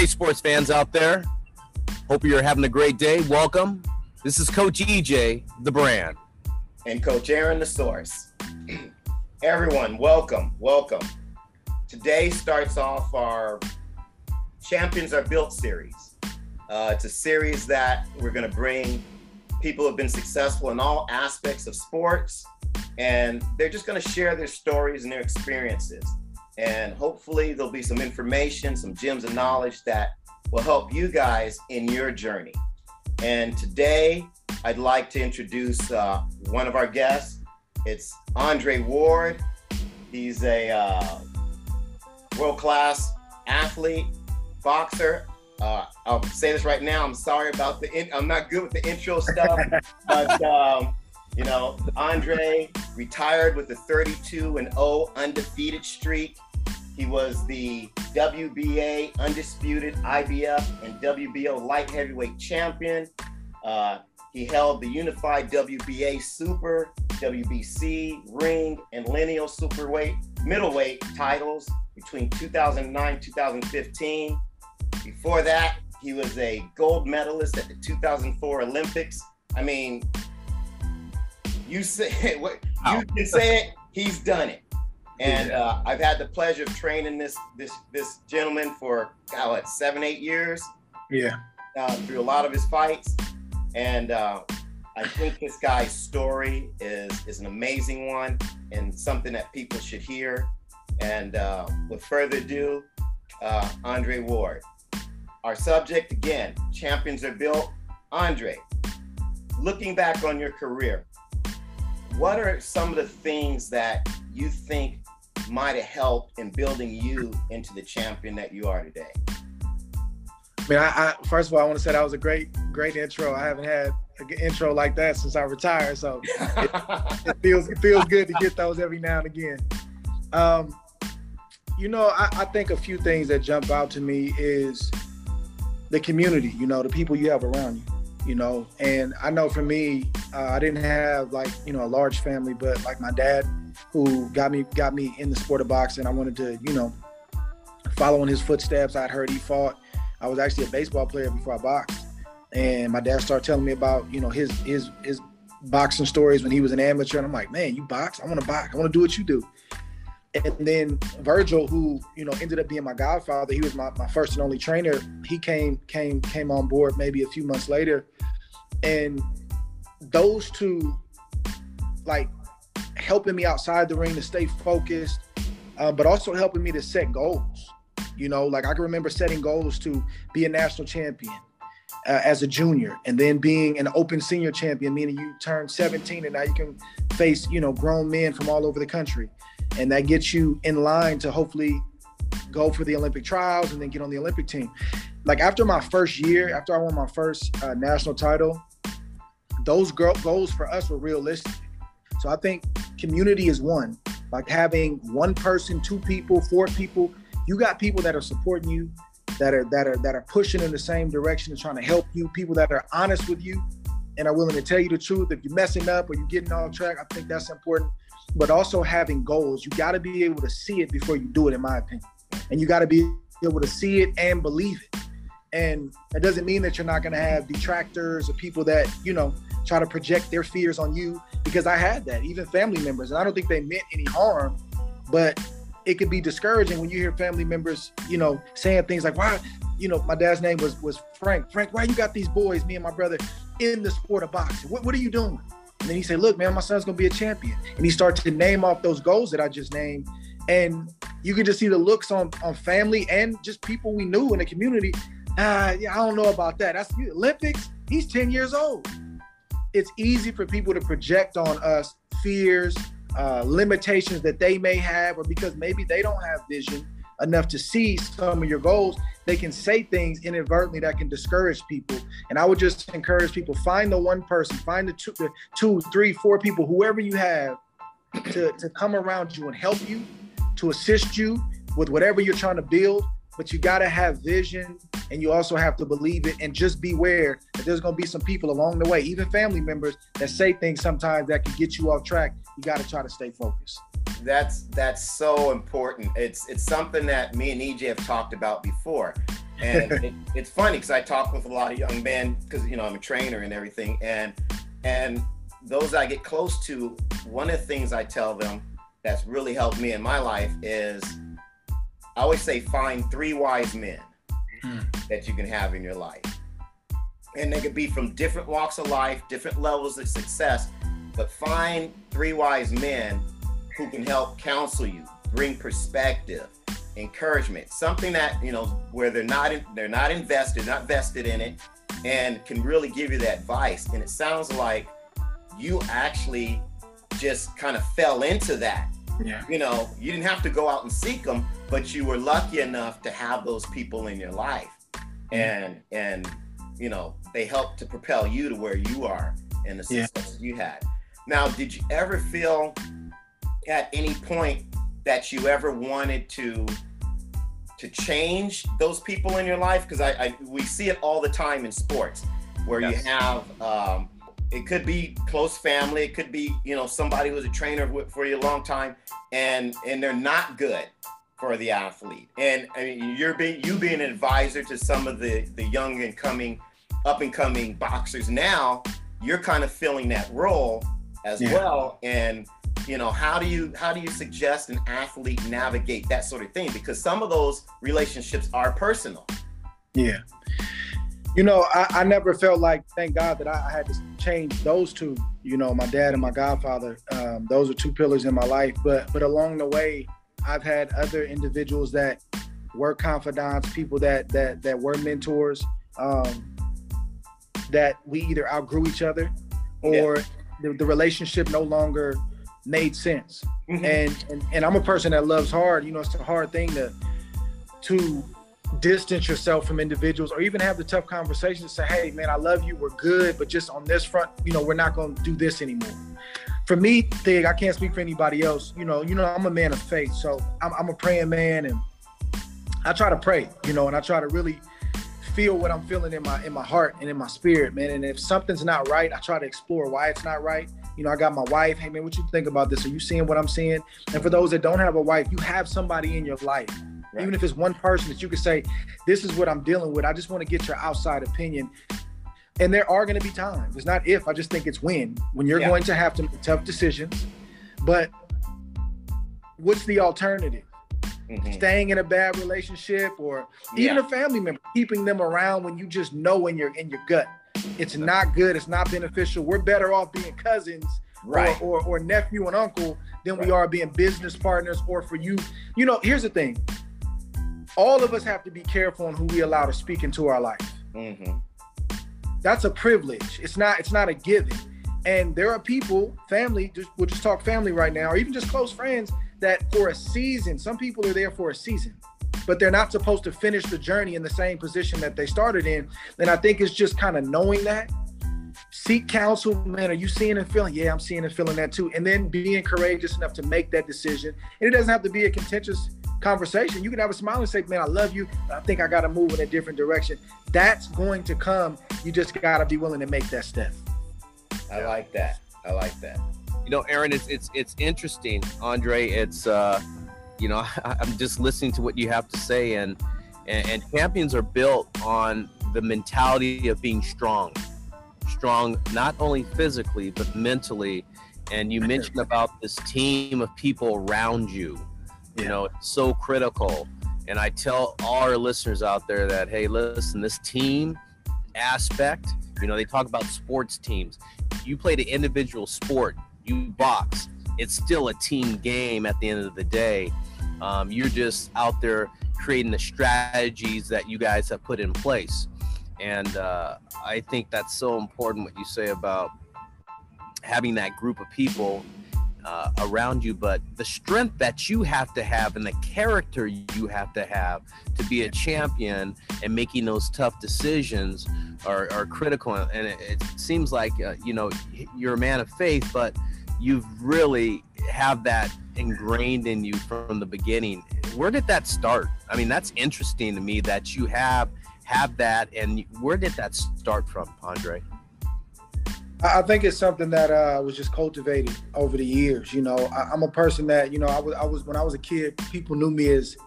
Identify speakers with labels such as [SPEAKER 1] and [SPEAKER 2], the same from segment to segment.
[SPEAKER 1] Hey, sports fans out there. Hope you're having a great day. Welcome. This is Coach EJ, the brand.
[SPEAKER 2] And Coach Aaron, the source. Everyone, welcome, welcome. Today starts off our Champions Are Built series. Uh, it's a series that we're going to bring people who have been successful in all aspects of sports, and they're just going to share their stories and their experiences. And hopefully, there'll be some information, some gems of knowledge that will help you guys in your journey. And today, I'd like to introduce uh, one of our guests. It's Andre Ward. He's a uh, world class athlete, boxer. Uh, I'll say this right now. I'm sorry about the. In- I'm not good with the intro stuff, but um, you know, Andre retired with a 32 and 0 undefeated streak. He was the WBA undisputed IBF and WBO light heavyweight champion. Uh, he held the unified WBA super, WBC, ring, and lineal superweight, middleweight titles between 2009 2015. Before that, he was a gold medalist at the 2004 Olympics. I mean, you say what you can say it, he's done it. And uh, I've had the pleasure of training this this this gentleman for God, what, seven eight years.
[SPEAKER 3] Yeah.
[SPEAKER 2] Uh, through a lot of his fights, and uh, I think this guy's story is is an amazing one and something that people should hear. And uh, with further ado, uh, Andre Ward. Our subject again: champions are built. Andre, looking back on your career, what are some of the things that you think might have helped in building you into the champion that you are today?
[SPEAKER 3] I mean, I, I first of all, I want to say that was a great, great intro. I haven't had an intro like that since I retired, so it, it feels it feels good to get those every now and again. Um, you know, I, I think a few things that jump out to me is the community. You know, the people you have around you. You know, and I know for me, uh, I didn't have like you know a large family, but like my dad who got me got me in the sport of boxing. I wanted to, you know, follow in his footsteps. I'd heard he fought. I was actually a baseball player before I boxed, and my dad started telling me about, you know, his his his boxing stories when he was an amateur. And I'm like, man, you box? I want to box. I want to do what you do. And then Virgil, who you know ended up being my godfather, he was my, my first and only trainer. He came came came on board maybe a few months later, and those two, like helping me outside the ring to stay focused, uh, but also helping me to set goals. You know, like I can remember setting goals to be a national champion uh, as a junior, and then being an open senior champion, meaning you turn 17 and now you can face, you know, grown men from all over the country, and that gets you in line to hopefully go for the Olympic trials and then get on the Olympic team. Like after my first year, after I won my first uh, national title, those goals for us were realistic. So I think community is one. Like having one person, two people, four people. You got people that are supporting you, that are that are that are pushing in the same direction and trying to help you. People that are honest with you and are willing to tell you the truth. If you're messing up or you're getting off track, I think that's important. But also having goals. You got to be able to see it before you do it, in my opinion. And you got to be able to see it and believe it. And that doesn't mean that you're not going to have detractors or people that you know try to project their fears on you because I had that, even family members. And I don't think they meant any harm, but it could be discouraging when you hear family members, you know, saying things like, why, you know, my dad's name was was Frank. Frank, why you got these boys, me and my brother, in the sport of boxing? What, what are you doing? And then he said, look, man, my son's gonna be a champion. And he started to name off those goals that I just named. And you could just see the looks on on family and just people we knew in the community. Ah, yeah, I don't know about that. That's the Olympics. He's 10 years old it's easy for people to project on us fears, uh, limitations that they may have, or because maybe they don't have vision enough to see some of your goals, they can say things inadvertently that can discourage people. And I would just encourage people find the one person, find the two, the two, three, four people, whoever you have, to, to come around you and help you, to assist you with whatever you're trying to build. But you got to have vision and you also have to believe it and just beware that there's going to be some people along the way even family members that say things sometimes that can get you off track. You got to try to stay focused.
[SPEAKER 2] That's that's so important. It's it's something that me and ej have talked about before. And it, it's funny because I talk with a lot of young men because you know I'm a trainer and everything, and and those I get close to, one of the things I tell them that's really helped me in my life is I always say find three wise men. That you can have in your life. And they could be from different walks of life, different levels of success, but find three wise men who can help counsel you, bring perspective, encouragement, something that, you know, where they're not in, they're not invested, not vested in it and can really give you that advice. And it sounds like you actually just kind of fell into that. Yeah. You know, you didn't have to go out and seek them, but you were lucky enough to have those people in your life. And and you know, they helped to propel you to where you are and the success yeah. you had. Now, did you ever feel at any point that you ever wanted to to change those people in your life? Because I, I, we see it all the time in sports, where yes. you have um, it could be close family, it could be you know somebody who was a trainer for you a long time, and and they're not good for the athlete. And I mean, you're being you being an advisor to some of the the young and coming up and coming boxers now. You're kind of filling that role as yeah. well, and you know how do you how do you suggest an athlete navigate that sort of thing because some of those relationships are personal
[SPEAKER 3] yeah you know i, I never felt like thank god that I, I, had to change those two you know my dad and my godfather um, those are two pillars in my life but but along the way i've had other individuals that were confidants people that that that were mentors um, that we either outgrew each other or yeah. the, the relationship no longer made sense. Mm-hmm. And, and and I'm a person that loves hard. You know, it's a hard thing to to distance yourself from individuals or even have the tough conversations say, hey man, I love you, we're good, but just on this front, you know, we're not gonna do this anymore. For me, Thig, I can't speak for anybody else. You know, you know, I'm a man of faith. So I'm, I'm a praying man and I try to pray, you know, and I try to really feel what I'm feeling in my in my heart and in my spirit, man. And if something's not right, I try to explore why it's not right. You know, I got my wife. Hey man, what you think about this? Are you seeing what I'm seeing? And for those that don't have a wife, you have somebody in your life. Right. Even if it's one person that you can say, this is what I'm dealing with. I just want to get your outside opinion. And there are going to be times. It's not if, I just think it's when. When you're yeah. going to have to make tough decisions. But what's the alternative? Mm-hmm. Staying in a bad relationship or even yeah. a family member, keeping them around when you just know in your in your gut it's not good. It's not beneficial. We're better off being cousins right. or, or, or nephew and uncle than right. we are being business partners or for you. You know, here's the thing. All of us have to be careful on who we allow to speak into our life. Mm-hmm. That's a privilege. It's not. It's not a given. And there are people, family. Just we'll just talk family right now, or even just close friends that for a season. Some people are there for a season but they're not supposed to finish the journey in the same position that they started in. And I think it's just kind of knowing that. Seek counsel, man. Are you seeing and feeling? Yeah, I'm seeing and feeling that too. And then being courageous enough to make that decision. And it doesn't have to be a contentious conversation. You can have a smile and say, Man, I love you. But I think I got to move in a different direction. That's going to come. You just got to be willing to make that step.
[SPEAKER 2] I like that. I like that.
[SPEAKER 1] You know, Aaron, it's it's it's interesting, Andre. It's uh you know, I, am just listening to what you have to say, and, and and champions are built on the mentality of being strong, strong not only physically but mentally. And you mentioned about this team of people around you. You know, it's so critical. And I tell all our listeners out there that, hey, listen, this team aspect, you know, they talk about sports teams. You played an individual sport, you box, it's still a team game at the end of the day. Um, you're just out there creating the strategies that you guys have put in place. And uh, I think that's so important what you say about having that group of people uh, around you, but the strength that you have to have and the character you have to have to be a champion and making those tough decisions are, are critical. And it, it seems like, uh, you know, you're a man of faith, but you've really have that ingrained in you from the beginning. Where did that start? I mean, that's interesting to me that you have have that, and where did that start from, Andre?
[SPEAKER 3] I think it's something that uh, was just cultivated over the years. You know, I, am a person that you know I was I was when I was a kid, people knew me as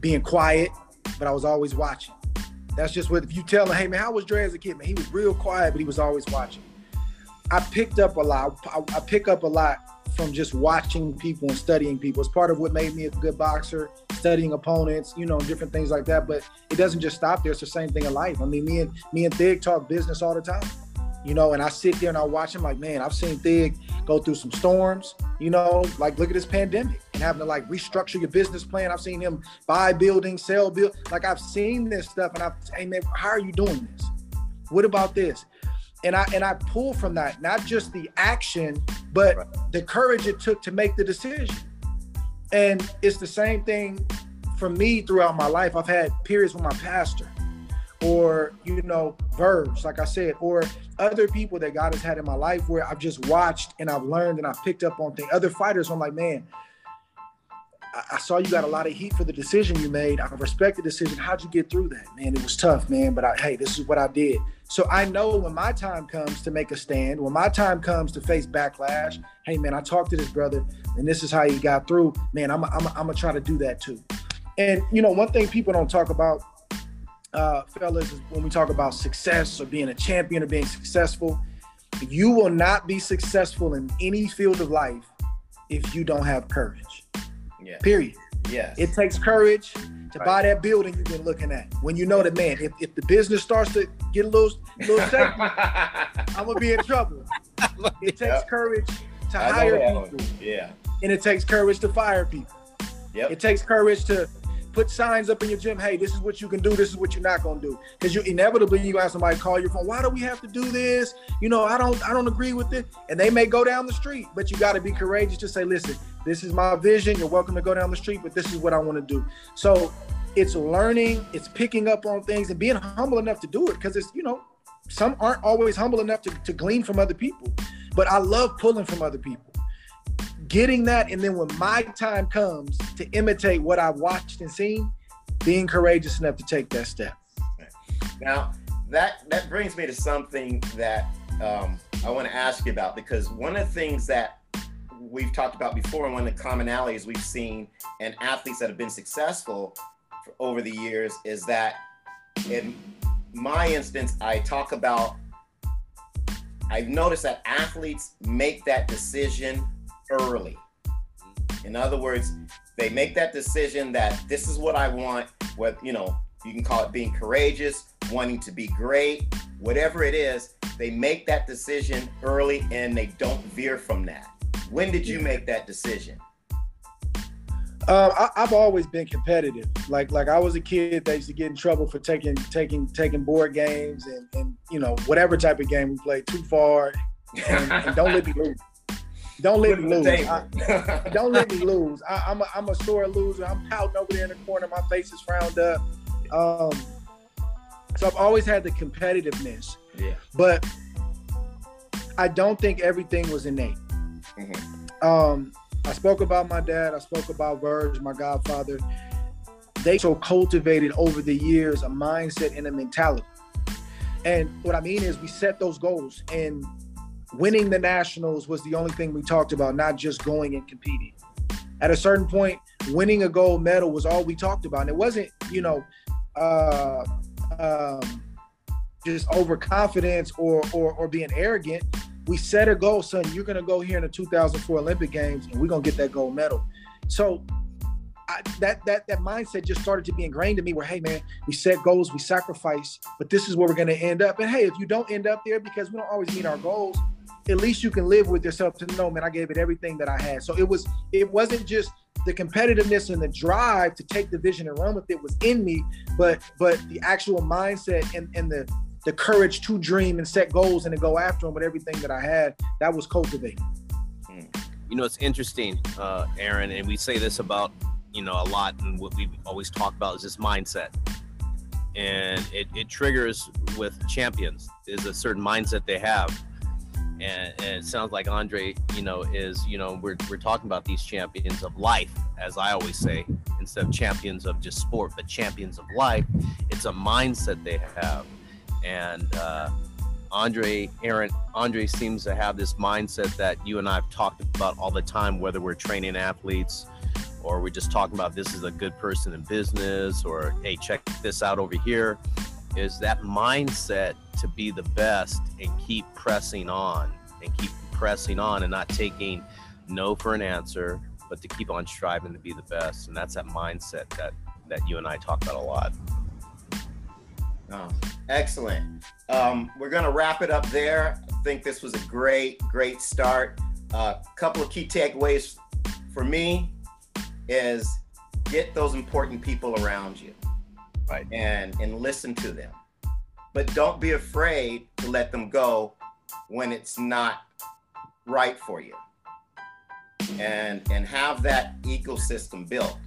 [SPEAKER 3] being quiet, but I was always watching. That's just what if you tell him, hey man, how was Dre as a kid? Man, he was real quiet, but he was always watching. I picked up a lot. I, I pick up a lot from just watching people and studying people. It's part of what made me a good boxer, studying opponents, you know, different things like that. But it doesn't just stop there. It's the same thing in life. I mean, me and me and Thig talk business all the time. You know, and I sit there and I watch him like, man, I've seen Thig go through some storms, you know, like look at this pandemic and having to like restructure your business plan. I've seen him buy buildings, sell build. Like I've seen this stuff and I've, hey man, how are you doing this? What about this? and I and I pull from that not just the action, but right. the courage it took to make the decision. And it's the same thing for me throughout my life. I've had periods with my pastor, or you know, Verge, like I said, or other people that God has had in my life where I've just watched and I've learned and I've picked up on things. Other fighters, I'm like, man, I saw you got a lot of heat for the decision you made. I respect the decision. How'd you get through that, man? It was tough, man. But I, hey, this is what I did. So I know when my time comes to make a stand, when my time comes to face backlash, hey, man, I talked to this brother, and this is how he got through. Man, I'm, I'm, I'm gonna try to do that too. And you know, one thing people don't talk about, uh, fellas, is when we talk about success or being a champion or being successful, you will not be successful in any field of life if you don't have courage. Yeah. Period.
[SPEAKER 2] Yeah.
[SPEAKER 3] It takes courage to right. buy that building you've been looking at. When you know that, man, if, if the business starts to get a little, little shaky, I'm gonna be in trouble. It takes yep. courage to I hire people.
[SPEAKER 2] Yeah.
[SPEAKER 3] And it takes courage to fire people.
[SPEAKER 2] Yep.
[SPEAKER 3] It takes courage to put signs up in your gym. Hey, this is what you can do. This is what you're not gonna do. Because you inevitably you have somebody call your phone. Why do we have to do this? You know, I don't I don't agree with it. And they may go down the street, but you got to be courageous to say, listen, this is my vision. You're welcome to go down the street, but this is what I want to do. So it's learning, it's picking up on things and being humble enough to do it. Because it's you know, some aren't always humble enough to, to glean from other people. But I love pulling from other people getting that and then when my time comes to imitate what I've watched and seen, being courageous enough to take that step.
[SPEAKER 2] Now, that that brings me to something that um, I want to ask you about because one of the things that we've talked about before and one of the commonalities we've seen in athletes that have been successful over the years is that in my instance, I talk about I've noticed that athletes make that decision early. In other words, they make that decision that this is what I want, what you know, you can call it being courageous, wanting to be great, whatever it is, they make that decision early and they don't veer from that. When did you make that decision?
[SPEAKER 3] Um, I, have always been competitive. Like like I was a kid that used to get in trouble for taking taking taking board games and, and you know whatever type of game we played too far, and, and don't let me lose. Don't let me lose. I, don't let me lose. I, am a, I'm a sore loser. I'm pouting over there in the corner. My face is frowned up. Um, so I've always had the competitiveness.
[SPEAKER 2] Yeah.
[SPEAKER 3] But I don't think everything was innate. Mm-hmm. Um, I spoke about my dad. I spoke about Verge, my godfather. They so cultivated over the years a mindset and a mentality. And what I mean is, we set those goals, and winning the nationals was the only thing we talked about, not just going and competing. At a certain point, winning a gold medal was all we talked about. And it wasn't, you know, uh, um, just overconfidence or, or or being arrogant. We set a goal, son. You're gonna go here in the 2004 Olympic Games, and we're gonna get that gold medal. So I, that that that mindset just started to be ingrained in me. Where hey man, we set goals, we sacrifice, but this is where we're gonna end up. And hey, if you don't end up there because we don't always meet our goals, at least you can live with yourself to know, man, I gave it everything that I had. So it was, it wasn't just the competitiveness and the drive to take the vision and run with it was in me, but but the actual mindset and, and the the courage to dream and set goals and to go after them with everything that I had, that was cultivated.
[SPEAKER 1] Hmm. You know, it's interesting, uh, Aaron, and we say this about, you know, a lot, and what we always talk about is this mindset. And it, it triggers with champions is a certain mindset they have and, and, it sounds like Andre, you know, is you know we're we're talking about these champions of life, as I always say, instead of champions of just sport, but champions of life. It's a mindset they have, and uh, Andre, Aaron, Andre seems to have this mindset that you and I have talked about all the time, whether we're training athletes or we're just talking about this is a good person in business, or hey, check this out over here. Is that mindset to be the best and keep pressing on and keep pressing on and not taking no for an answer, but to keep on striving to be the best. And that's that mindset that that you and I talk about a lot.
[SPEAKER 2] Oh, excellent. Um, we're going to wrap it up there. I think this was a great, great start. A uh, couple of key takeaways for me is get those important people around you,
[SPEAKER 1] right?
[SPEAKER 2] And and listen to them, but don't be afraid to let them go when it's not right for you, and and have that ecosystem built,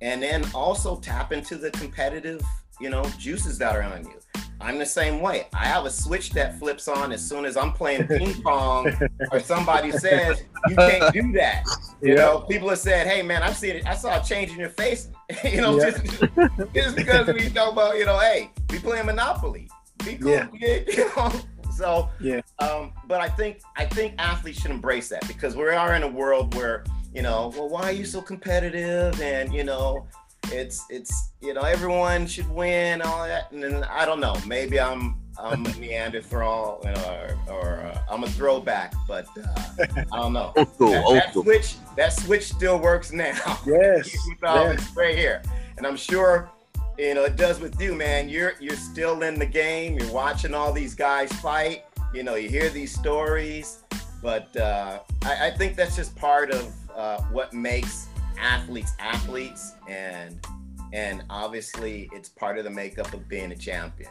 [SPEAKER 2] and then also tap into the competitive you know, juices that are on you. I'm the same way. I have a switch that flips on as soon as I'm playing ping pong or somebody says you can't do that. You yeah. know, people have said, "Hey, man, I've seen it. I saw a change in your face." you know, yeah. just, just because we talk about, you know, hey, we playing Monopoly. Be cool, yeah. you know. So,
[SPEAKER 3] yeah.
[SPEAKER 2] Um, but I think I think athletes should embrace that because we are in a world where you know, well, why are you so competitive? And you know, it's it's you know everyone should win all that and then i don't know maybe i'm i'm a neanderthal or, or uh, i'm a throwback but uh, i don't know.
[SPEAKER 1] Old school,
[SPEAKER 2] that,
[SPEAKER 1] old
[SPEAKER 2] that
[SPEAKER 1] school.
[SPEAKER 2] switch that switch still works now.
[SPEAKER 3] Yes,
[SPEAKER 2] yes. right here. And i'm sure you know it does with you man. You're you're still in the game. You're watching all these guys fight. You know you hear these stories. But uh, I, I think that's just part of uh, what makes athletes athletes. And and obviously it's part of the makeup of being a champion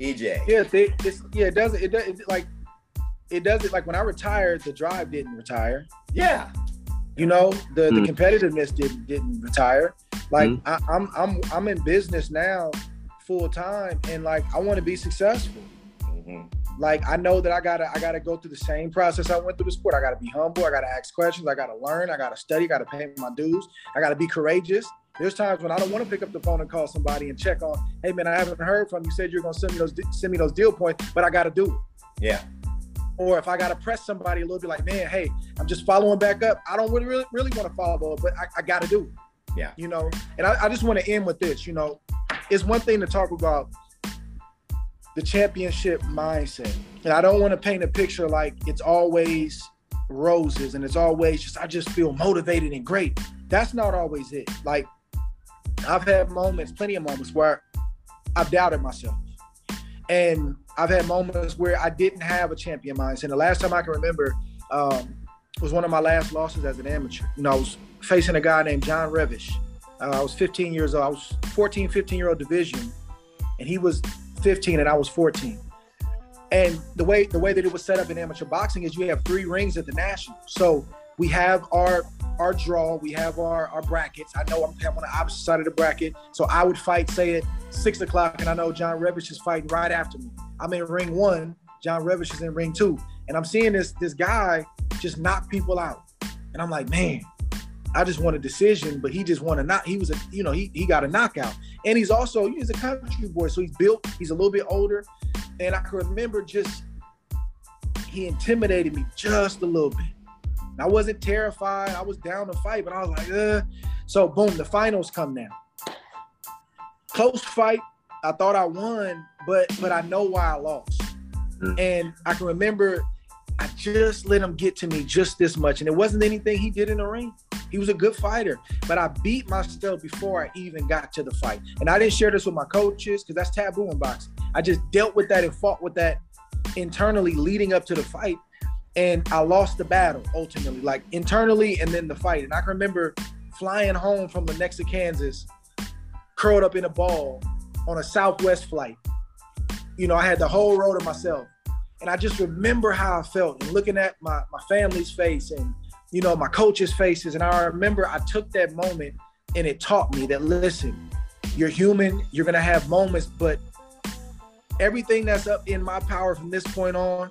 [SPEAKER 2] ej
[SPEAKER 3] yeah they, it's yeah it doesn't. it, does it like it does it like when i retired the drive didn't retire
[SPEAKER 2] yeah
[SPEAKER 3] you know the mm. the competitiveness didn't didn't retire like mm. I, i'm i'm i'm in business now full time and like i want to be successful mm-hmm like I know that I gotta I gotta go through the same process I went through the sport. I gotta be humble. I gotta ask questions. I gotta learn. I gotta study. I gotta pay my dues. I gotta be courageous. There's times when I don't want to pick up the phone and call somebody and check on. Hey man, I haven't heard from you. Said you're gonna send me those send me those deal points, but I gotta do it.
[SPEAKER 2] Yeah.
[SPEAKER 3] Or if I gotta press somebody a little bit, like man, hey, I'm just following back up. I don't really really, really want to follow up, but I, I gotta do it.
[SPEAKER 2] Yeah.
[SPEAKER 3] You know, and I, I just want to end with this. You know, it's one thing to talk about the championship mindset. And I don't want to paint a picture like it's always roses and it's always just I just feel motivated and great. That's not always it. Like I've had moments, plenty of moments where I've doubted myself. And I've had moments where I didn't have a champion mindset. And the last time I can remember um, was one of my last losses as an amateur. You know, I was facing a guy named John Revish. Uh, I was 15 years old. I was 14, 15 year old division. And he was 15 and I was 14. And the way the way that it was set up in amateur boxing is you have three rings at the national. So we have our our draw, we have our, our brackets. I know I'm, I'm on the opposite side of the bracket. So I would fight, say at six o'clock, and I know John Revish is fighting right after me. I'm in ring one, John Revish is in ring two. And I'm seeing this this guy just knock people out. And I'm like, man, I just want a decision, but he just want to not. He was a, you know, he he got a knockout and he's also he's a country boy, so he's built. He's a little bit older, and I can remember just he intimidated me just a little bit. I wasn't terrified. I was down to fight, but I was like, uh. So boom, the finals come now. Close fight. I thought I won, but but I know why I lost. Mm. And I can remember I just let him get to me just this much, and it wasn't anything he did in the ring. He was a good fighter, but I beat myself before I even got to the fight. And I didn't share this with my coaches because that's taboo in boxing. I just dealt with that and fought with that internally leading up to the fight. And I lost the battle ultimately, like internally and then the fight. And I can remember flying home from the next to Kansas, curled up in a ball on a Southwest flight. You know, I had the whole road to myself. And I just remember how I felt and looking at my, my family's face and you know, my coaches' faces. And I remember I took that moment and it taught me that listen, you're human, you're gonna have moments, but everything that's up in my power from this point on,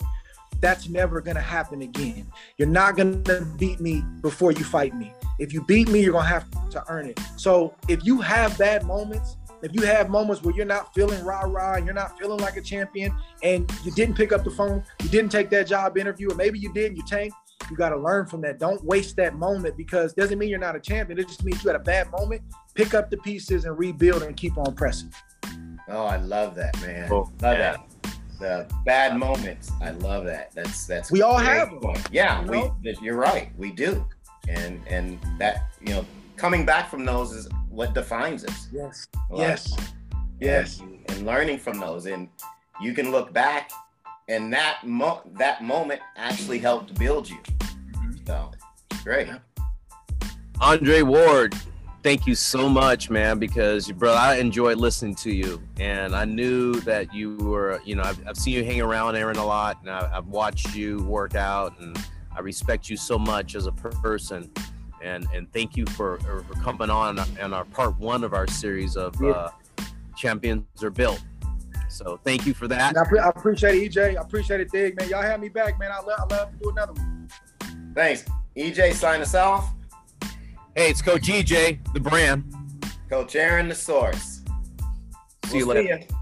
[SPEAKER 3] that's never gonna happen again. You're not gonna beat me before you fight me. If you beat me, you're gonna have to earn it. So if you have bad moments, if you have moments where you're not feeling rah rah, and you're not feeling like a champion, and you didn't pick up the phone, you didn't take that job interview, or maybe you did and you tanked, you got to learn from that. Don't waste that moment because doesn't mean you're not a champion. It just means you had a bad moment. Pick up the pieces and rebuild and keep on pressing.
[SPEAKER 2] Oh, I love that, man.
[SPEAKER 1] Oh,
[SPEAKER 2] love
[SPEAKER 1] yeah.
[SPEAKER 2] that. The bad moments. I love that. That's that's.
[SPEAKER 3] We all
[SPEAKER 2] great
[SPEAKER 3] have them.
[SPEAKER 2] Yeah,
[SPEAKER 3] you
[SPEAKER 2] we.
[SPEAKER 3] know?
[SPEAKER 2] You're right. We do, and and that you know coming back from those is what defines us.
[SPEAKER 3] Yes.
[SPEAKER 2] Like,
[SPEAKER 3] Yes. Yes.
[SPEAKER 2] and, and learning from those and you can look back and that mo- that moment actually helped build you mm-hmm. so great
[SPEAKER 1] Andre Ward, thank you so much, man, because bro, I enjoyed listening to you, and I knew that you were, you know, I've, I've seen you hang around Aaron a lot, and I, I've watched you work out, and I respect you so much as a person, and and thank you for, for coming on on our part one of our series of
[SPEAKER 3] Yeah.
[SPEAKER 1] uh, champions are built. So thank you for that.
[SPEAKER 3] I, pre- I appreciate it, EJ. I appreciate it, Thig, man. Y'all have me back, man. I love, I love to do another one.
[SPEAKER 2] thanks ej sign us off
[SPEAKER 1] Hey, it's Coach EJ, the brand.
[SPEAKER 2] coach aaron the source
[SPEAKER 1] See you
[SPEAKER 2] We'll
[SPEAKER 1] later.
[SPEAKER 2] ya.